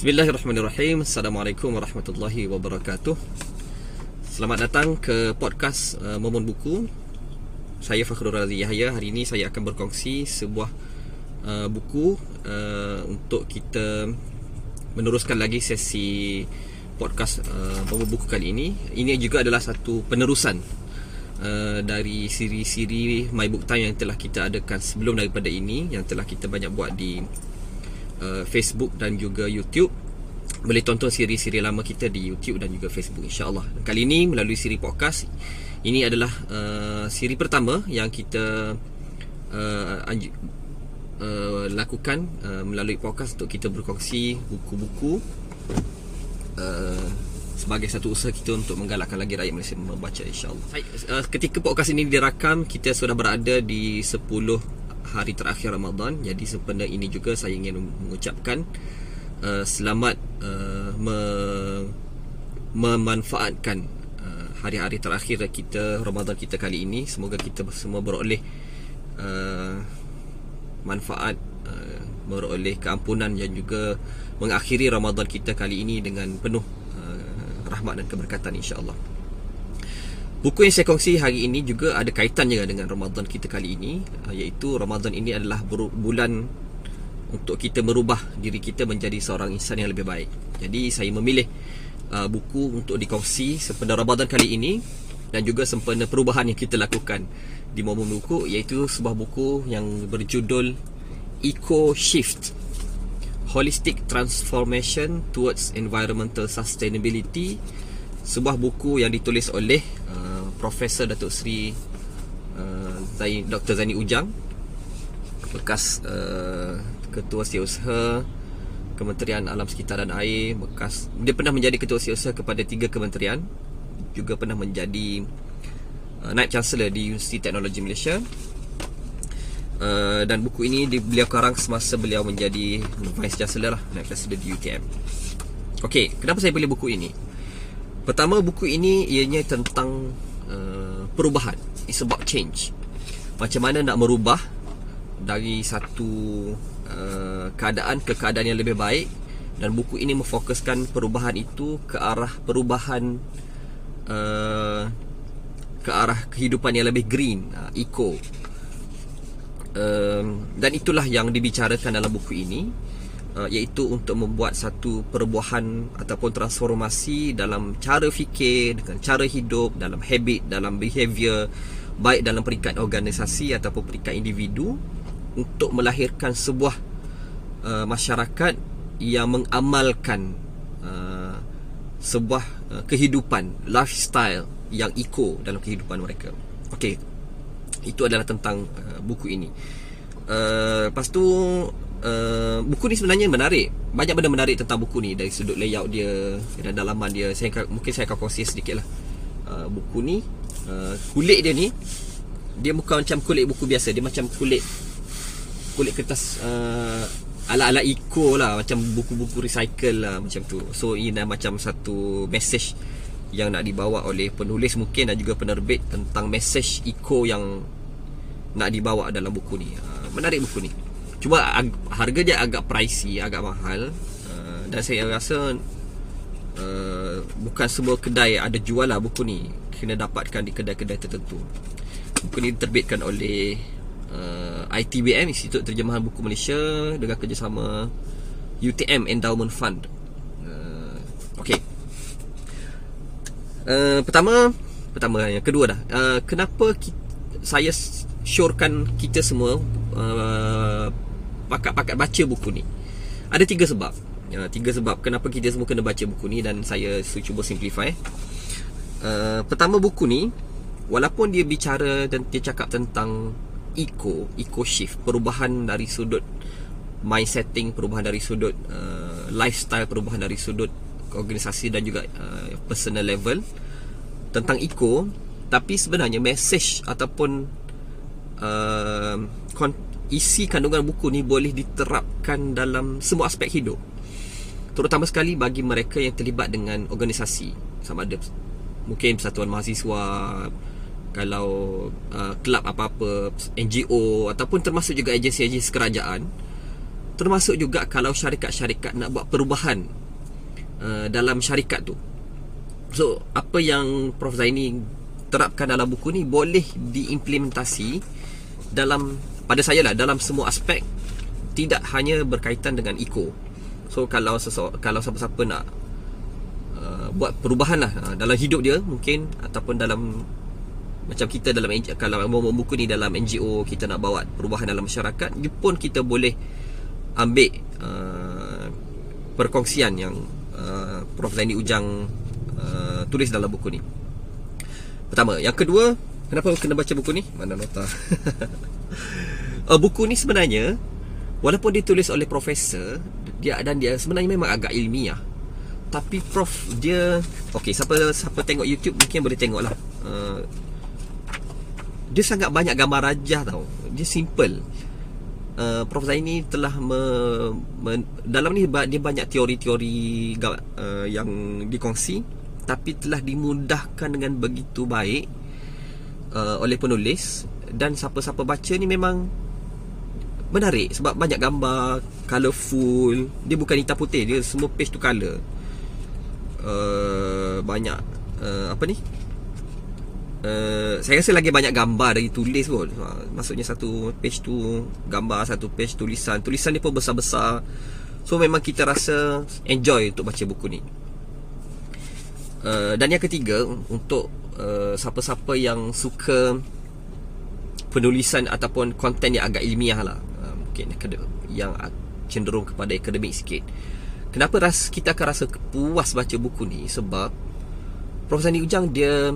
Bismillahirrahmanirrahim. Assalamualaikum warahmatullahi wabarakatuh. Selamat datang ke podcast uh, Momon Buku. Saya Fakhrul Razi Yahya. Hari ini saya akan berkongsi sebuah uh, buku uh, Untuk kita meneruskan lagi sesi podcast uh, Momon Buku kali ini. Ini juga adalah satu penerusan Uh, dari siri-siri My Book Time yang telah kita adakan sebelum daripada ini yang telah kita banyak buat di uh, Facebook dan juga YouTube. Boleh tonton siri-siri lama kita di YouTube dan juga Facebook insyaAllah. Kali ini melalui siri podcast ini adalah uh, siri pertama yang kita uh, anj- uh, lakukan uh, melalui podcast untuk kita berkongsi buku-buku uh, sebagai satu usaha kita untuk menggalakkan lagi rakyat Malaysia membaca insyaAllah. Uh, ketika podcast ini dirakam kita sudah berada di 10 hari terakhir Ramadan jadi sempena ini juga saya ingin mengucapkan uh, selamat uh, me- memanfaatkan uh, hari-hari terakhir kita Ramadan kita kali ini semoga kita semua beroleh uh, manfaat uh, beroleh keampunan dan juga mengakhiri Ramadan kita kali ini dengan penuh rahmat dan keberkatan insya-Allah. Buku yang saya kongsi hari ini juga ada kaitan juga dengan Ramadan kita kali ini uh, iaitu Ramadan ini adalah bulan untuk kita merubah diri kita menjadi seorang insan yang lebih baik. Jadi saya memilih uh, buku untuk dikongsi sempena Ramadan kali ini dan juga sempena perubahan yang kita lakukan di momen buku iaitu sebuah buku yang berjudul Eco Shift Holistic Transformation Towards Environmental Sustainability sebuah buku yang ditulis oleh Profesor Datuk Seri uh, Zain, Dr. Zaini Ujang bekas uh, Ketua Setiausaha Kementerian Alam Sekitar dan Air bekas dia pernah menjadi Ketua Setiausaha kepada tiga kementerian juga pernah menjadi uh, Naib Chancellor di Universiti Teknologi Malaysia Uh, dan buku ini di, beliau karang semasa beliau menjadi Vice Chancellor lah Vice Chancellor di UTM Okey, kenapa saya pilih buku ini? Pertama, buku ini ianya tentang perubahan. It's about change. Macam mana nak merubah Dari satu uh, keadaan ke keadaan yang lebih baik Dan buku ini memfokuskan perubahan itu ke arah perubahan uh, Ke arah kehidupan yang lebih green, uh, eco. Um, dan itulah yang dibicarakan dalam buku ini uh, iaitu untuk membuat satu perubahan ataupun transformasi dalam cara fikir dengan cara hidup dalam habit dalam behavior baik dalam peringkat organisasi ataupun peringkat individu untuk melahirkan sebuah uh, masyarakat yang mengamalkan uh, sebuah uh, kehidupan lifestyle yang eco dalam kehidupan mereka okey itu adalah tentang uh, buku ini. Uh, lepas tu uh, buku ni sebenarnya menarik. Banyak benda menarik tentang buku ni dari sudut layout dia dan dalaman dia. Saya mungkin saya akan kongsi sedikitlah. Uh, buku ni uh, kulit dia ni dia bukan macam kulit buku biasa, dia macam kulit kulit kertas uh, ala-ala eco lah macam buku-buku recycle lah macam tu. So ini macam satu message yang nak dibawa oleh penulis mungkin dan juga penerbit tentang message eco yang nak dibawa dalam buku ni. Menarik buku ni. Cuma harga dia agak pricey, agak mahal. Uh, dan saya rasa uh, bukan semua kedai ada jual lah buku ni. Kena dapatkan di kedai-kedai tertentu. Buku ni diterbitkan oleh uh, ITBM, Institut Terjemahan Buku Malaysia dengan kerjasama UTM Endowment Fund. Uh, okay. Uh, pertama pertama yang kedua dah uh, kenapa kita, saya syorkan kita semua uh, pakat-pakat baca buku ni. Ada tiga sebab. Uh, tiga sebab kenapa kita semua kena baca buku ni dan saya cuba simplify. Uh, pertama buku ni walaupun dia bicara dan dia cakap tentang eco eco shift perubahan dari sudut mind setting perubahan dari sudut uh, lifestyle perubahan dari sudut organisasi dan juga uh, personal level tentang eco tapi sebenarnya message ataupun uh, isi kandungan buku ni boleh diterapkan dalam semua aspek hidup. Terutama sekali bagi mereka yang terlibat dengan organisasi. Sama ada mungkin persatuan mahasiswa kalau uh, kelab apa-apa NGO ataupun termasuk juga agensi-agensi kerajaan. Termasuk juga kalau syarikat-syarikat nak buat perubahan uh, dalam syarikat tu. So apa yang Prof Zaini terapkan dalam buku ni boleh diimplementasi dalam pada saya lah dalam semua aspek tidak hanya berkaitan dengan eco so kalau sesu, kalau siapa-siapa nak uh, buat perubahan lah uh, dalam hidup dia mungkin ataupun dalam macam kita dalam kalau mau buku ni dalam NGO kita nak bawa perubahan dalam masyarakat dia pun kita boleh ambil uh, perkongsian yang uh, Prof. Zaini Ujang uh, tulis dalam buku ni. Pertama. Yang kedua kenapa kena baca buku ni? Mana nota uh, buku ni sebenarnya walaupun ditulis oleh profesor dia dan dia sebenarnya memang agak ilmiah. Tapi prof dia okey siapa siapa tengok YouTube mungkin boleh tengoklah. Uh, dia sangat banyak gambar rajah tau. Dia simple. Uh, Prof Zaini telah me, me, dalam ni dia banyak teori-teori uh, yang dikongsi tapi telah dimudahkan dengan begitu baik uh, oleh penulis. Dan siapa-siapa baca ni memang menarik sebab banyak gambar colourful. Dia bukan hitam putih dia semua page tu colour. Uh, banyak uh, apa ni? Uh, saya rasa lagi banyak gambar dari tulis pun. Uh, maksudnya satu page tu gambar satu page tulisan. Tulisan ni pun besar-besar. So memang kita rasa enjoy untuk baca buku ni. Uh, dan yang ketiga untuk uh, siapa-siapa yang suka penulisan ataupun konten yang agak ilmiah lah mungkin yang cenderung kepada akademik sikit kenapa ras kita akan rasa puas baca buku ni sebab Prof. Sandi Ujang dia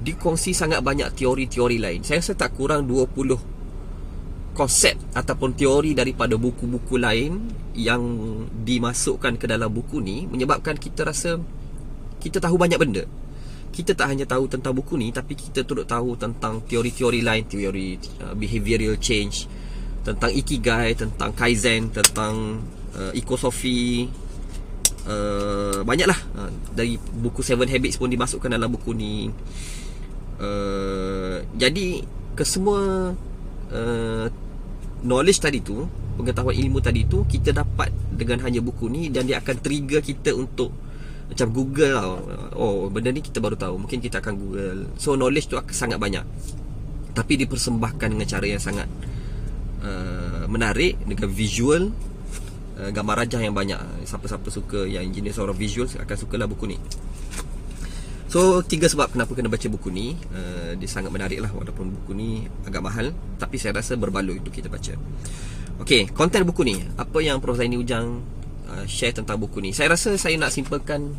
dikongsi sangat banyak teori-teori lain. Saya rasa tak kurang 20 konsep ataupun teori daripada buku-buku lain yang dimasukkan ke dalam buku ni menyebabkan kita rasa kita tahu banyak benda. Kita tak hanya tahu tentang buku ni tapi kita turut tahu tentang teori-teori lain, teori uh, behavioral change, tentang ikigai, tentang kaizen, tentang uh, ekosofi, uh, banyaklah uh, dari buku Seven Habits pun dimasukkan dalam buku ni. Uh, jadi kesemua uh, knowledge tadi tu pengetahuan ilmu tadi tu kita dapat dengan hanya buku ni dan dia akan trigger kita untuk macam Google lah. oh benda ni kita baru tahu mungkin kita akan Google so knowledge tu akan sangat banyak tapi dipersembahkan dengan cara yang sangat uh, menarik dengan visual uh, gambar rajah yang banyak. Siapa-siapa suka yang jenis orang visual akan sukalah buku ni. So tiga sebab kenapa kena baca buku ni. Uh, Dia sangat menarik lah Walaupun buku ni agak mahal Tapi saya rasa berbaloi untuk kita baca. Okay, konten buku ni. Apa yang Prof. Zaini Ujang uh, share tentang buku ni? Saya rasa saya nak simpelkan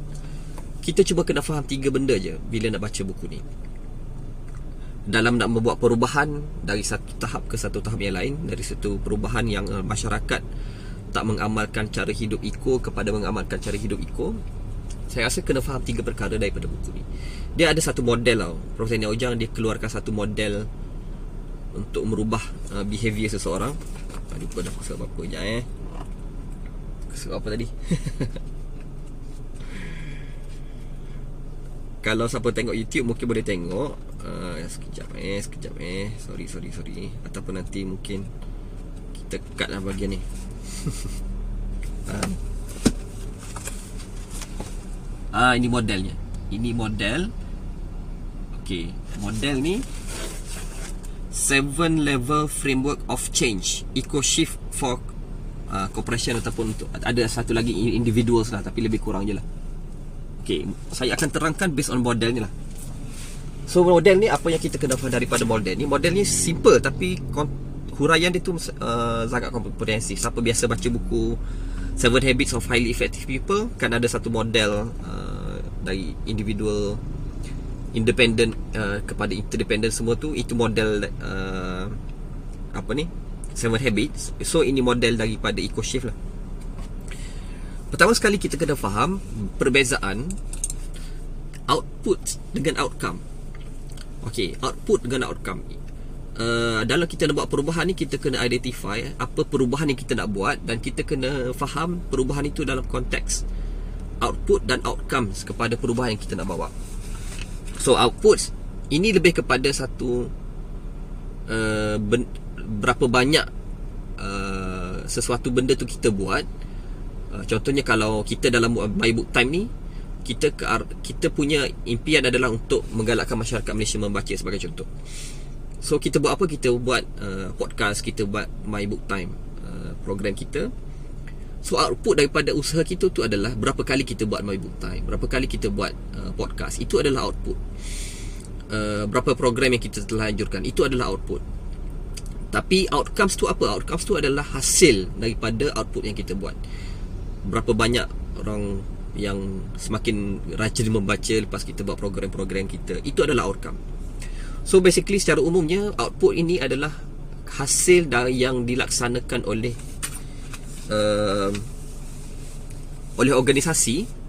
Kita cuba kena faham tiga benda je Bila nak baca buku ni Dalam nak membuat perubahan Dari satu tahap ke satu tahap yang lain Dari satu perubahan yang uh, masyarakat Tak mengamalkan cara hidup eco Kepada mengamalkan cara hidup eco saya rasa kena faham tiga perkara daripada buku ni. Dia ada satu model tau. Prof. Zaini Ujang dia keluarkan satu model Untuk merubah uh, behavior seseorang. Ah, Lupa dah sebab apa je eh. Sebab apa tadi? Kalau siapa tengok YouTube mungkin boleh tengok uh, Sekejap eh, sekejap eh Sorry, sorry, sorry Ataupun nanti mungkin Kita cut lah bagian ni uh. Ah ini modelnya. Ini model. Okey, model ni seven level framework of change eco shift for uh, corporation ataupun untuk ada satu lagi individuals lah tapi lebih kurang je lah. Okey, saya akan terangkan based on model ni lah. So model ni apa yang kita kena faham daripada model ni? Model ni simple tapi huraian dia tu uh, sangat komprehensif. Siapa biasa baca buku Seven Habits of Highly Effective People kan ada satu model uh, dari individual independent uh, kepada interdependent semua tu itu model uh, apa ni Seven Habits so ini model daripada Eco Shift lah pertama sekali kita kena faham perbezaan output dengan outcome Okay, output dengan outcome uh, dalam kita nak buat perubahan ni kita kena identify apa perubahan yang kita nak buat dan kita kena faham perubahan itu dalam konteks output dan outcomes kepada perubahan yang kita nak bawa. So output ini lebih kepada satu uh, ben, berapa banyak uh, sesuatu benda tu kita buat uh, contohnya kalau kita dalam my book time ni kita ke kita punya impian adalah untuk menggalakkan masyarakat Malaysia membaca sebagai contoh. So kita buat apa? Kita buat uh, podcast, kita buat my book time uh, program kita. So output daripada usaha kita tu adalah berapa kali kita buat my book time, berapa kali kita buat uh, podcast. Itu adalah output. Uh, berapa program yang kita telah anjurkan, itu adalah output. Tapi outcomes tu apa? Outcomes tu adalah hasil daripada output yang kita buat. Berapa banyak orang yang semakin rajin membaca lepas kita buat program-program kita. Itu adalah outcome. So basically secara umumnya output ini adalah hasil yang dilaksanakan oleh uh, oleh organisasi.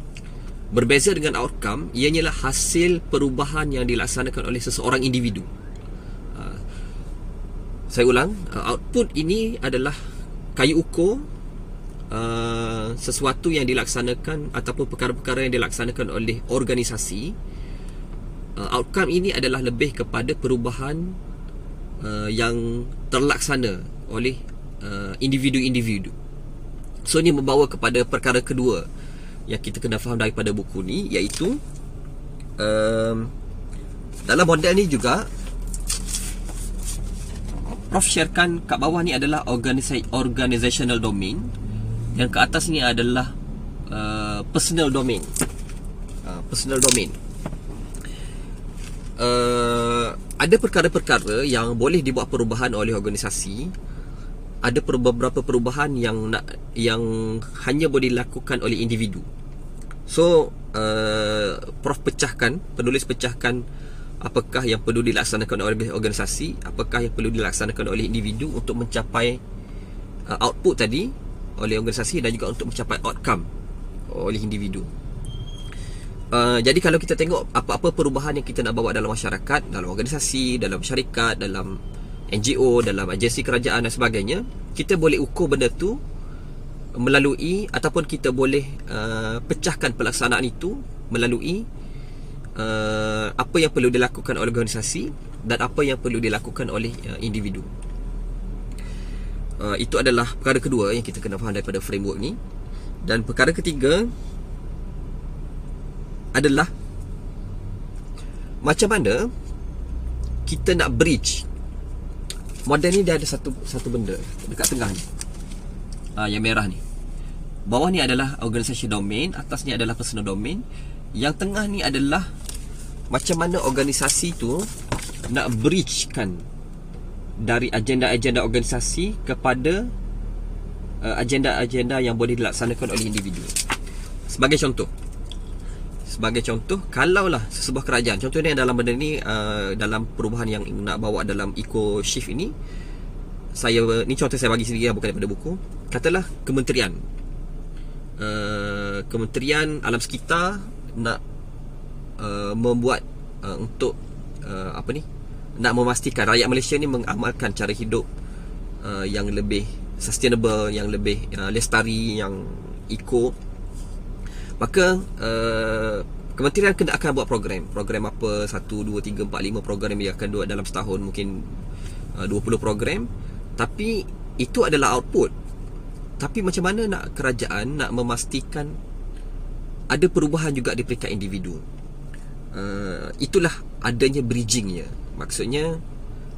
Berbeza dengan outcome ianya hasil perubahan yang dilaksanakan oleh seseorang individu. Uh, saya ulang. Uh, output ini adalah kayu ukur Uh, sesuatu yang dilaksanakan ataupun perkara-perkara yang dilaksanakan oleh organisasi uh, outcome ini adalah lebih kepada perubahan uh, yang terlaksana oleh uh, individu-individu. So ini membawa kepada perkara kedua yang kita kena faham daripada buku ni iaitu uh, dalam model ni juga Prof sharekan kat bawah ni adalah organizational domain yang ke atas ni adalah uh, personal domain. Uh, personal domain. Uh, ada perkara-perkara yang boleh dibuat perubahan oleh organisasi. Ada beberapa perubahan yang nak yang hanya boleh dilakukan oleh individu. So, uh, Prof pecahkan, penulis pecahkan apakah yang perlu dilaksanakan oleh organisasi, apakah yang perlu dilaksanakan oleh individu untuk mencapai uh, output tadi oleh organisasi dan juga untuk mencapai outcome oleh individu. Uh, jadi kalau kita tengok apa-apa perubahan yang kita nak bawa dalam masyarakat, dalam organisasi, dalam syarikat, dalam NGO, dalam agensi kerajaan dan sebagainya, kita boleh ukur benda tu melalui ataupun kita boleh uh, pecahkan pelaksanaan itu melalui uh, apa yang perlu dilakukan oleh organisasi dan apa yang perlu dilakukan oleh uh, individu. Uh, itu adalah perkara kedua yang kita kena faham daripada framework ni. Dan perkara ketiga adalah macam mana kita nak bridge. Model ni dia ada satu satu benda dekat tengah ni. Uh, yang merah ni. Bawah ni adalah organisasi domain atas ni adalah personal domain. Yang tengah ni adalah macam mana organisasi tu nak bridgekan dari agenda-agenda organisasi kepada uh, agenda-agenda yang boleh dilaksanakan oleh individu. Sebagai contoh. Sebagai contoh, kalaulah sebuah kerajaan, contohnya dalam benda ni uh, dalam perubahan yang nak bawa dalam eco shift ini, saya ni contoh saya bagi sendiri bukan daripada buku. Katalah kementerian uh, kementerian alam sekitar nak uh, membuat uh, untuk uh, apa ni? Nak memastikan rakyat Malaysia ni mengamalkan cara hidup uh, yang lebih sustainable, yang lebih uh, lestari, yang eco. Maka uh, kementerian kena akan buat program. Program apa? 1 2 3 4 5 program yang akan buat dalam setahun mungkin uh, 20 program. Tapi itu adalah output. Tapi macam mana nak kerajaan nak memastikan ada perubahan juga di peringkat individu. Uh, itulah adanya bridgingnya Maksudnya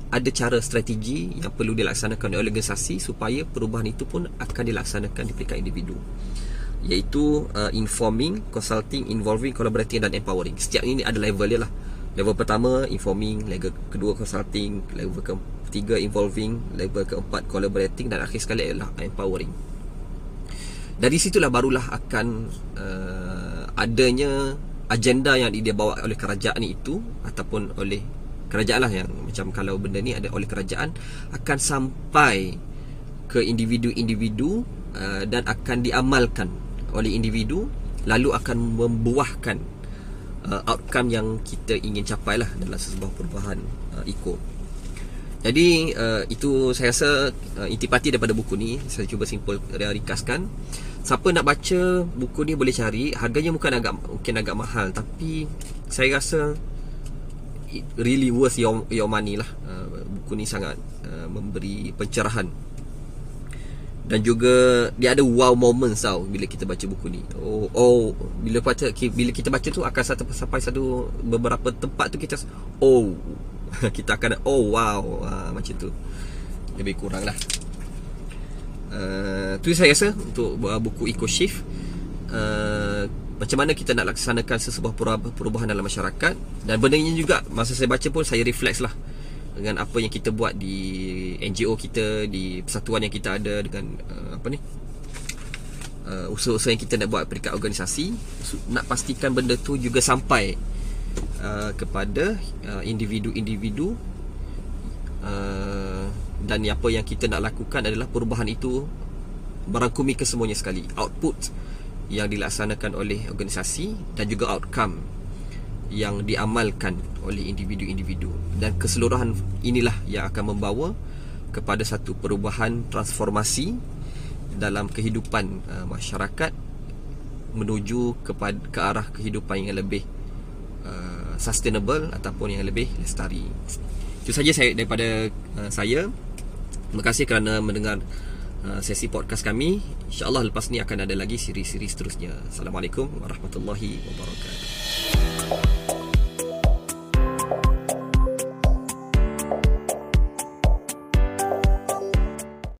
ada cara strategi yang perlu dilaksanakan oleh organisasi supaya perubahan itu pun akan dilaksanakan di peringkat individu iaitu uh, informing, consulting, involving, collaborating dan empowering. Setiap ini ada level dia lah. Level pertama informing, level kedua consulting, level ketiga involving, level keempat collaborating dan akhir sekali adalah empowering. Dari situlah barulah akan uh, adanya agenda yang dia bawa oleh kerajaan itu ataupun oleh kerajaan lah yang macam kalau benda ni ada oleh kerajaan akan sampai ke individu-individu uh, dan akan diamalkan oleh individu lalu akan membuahkan uh, outcome yang kita ingin capai lah dalam sebuah perubahan uh, eco. Jadi uh, itu saya rasa uh, intipati daripada buku ni saya cuba simpul ringkaskan. Siapa nak baca buku ni boleh cari, harganya mungkin agak mungkin agak mahal tapi saya rasa really worth your your money lah. Uh, buku ni sangat uh, memberi pencerahan dan juga dia ada wow moments tau bila kita baca buku ni. Oh, oh bila baca bila kita baca tu akan satu sampai satu beberapa tempat tu kita oh kita akan oh wow uh, macam tu. Lebih kurang lah. Uh, tu saya rasa untuk buku Eco Shift. Uh, macam mana kita nak laksanakan sesebuah perubahan dalam masyarakat? Dan benda ini juga masa saya baca pun saya refleks lah dengan apa yang kita buat di NGO kita di persatuan yang kita ada dengan uh, apa ni uh, usaha-usaha yang kita nak buat peringkat organisasi. Nak pastikan benda tu juga sampai uh, kepada uh, individu-individu uh, dan apa yang kita nak lakukan adalah perubahan itu merangkumi kesemuanya sekali. Output yang dilaksanakan oleh organisasi dan juga outcome yang diamalkan oleh individu-individu dan keseluruhan inilah yang akan membawa kepada satu perubahan transformasi dalam kehidupan uh, masyarakat menuju kepada ke arah kehidupan yang lebih uh, sustainable ataupun yang lebih lestari. Itu saja saya daripada uh, saya. Terima kasih kerana mendengar Uh, sesi podcast kami. InsyaAllah lepas ni akan ada lagi siri-siri seterusnya. Assalamualaikum warahmatullahi wabarakatuh.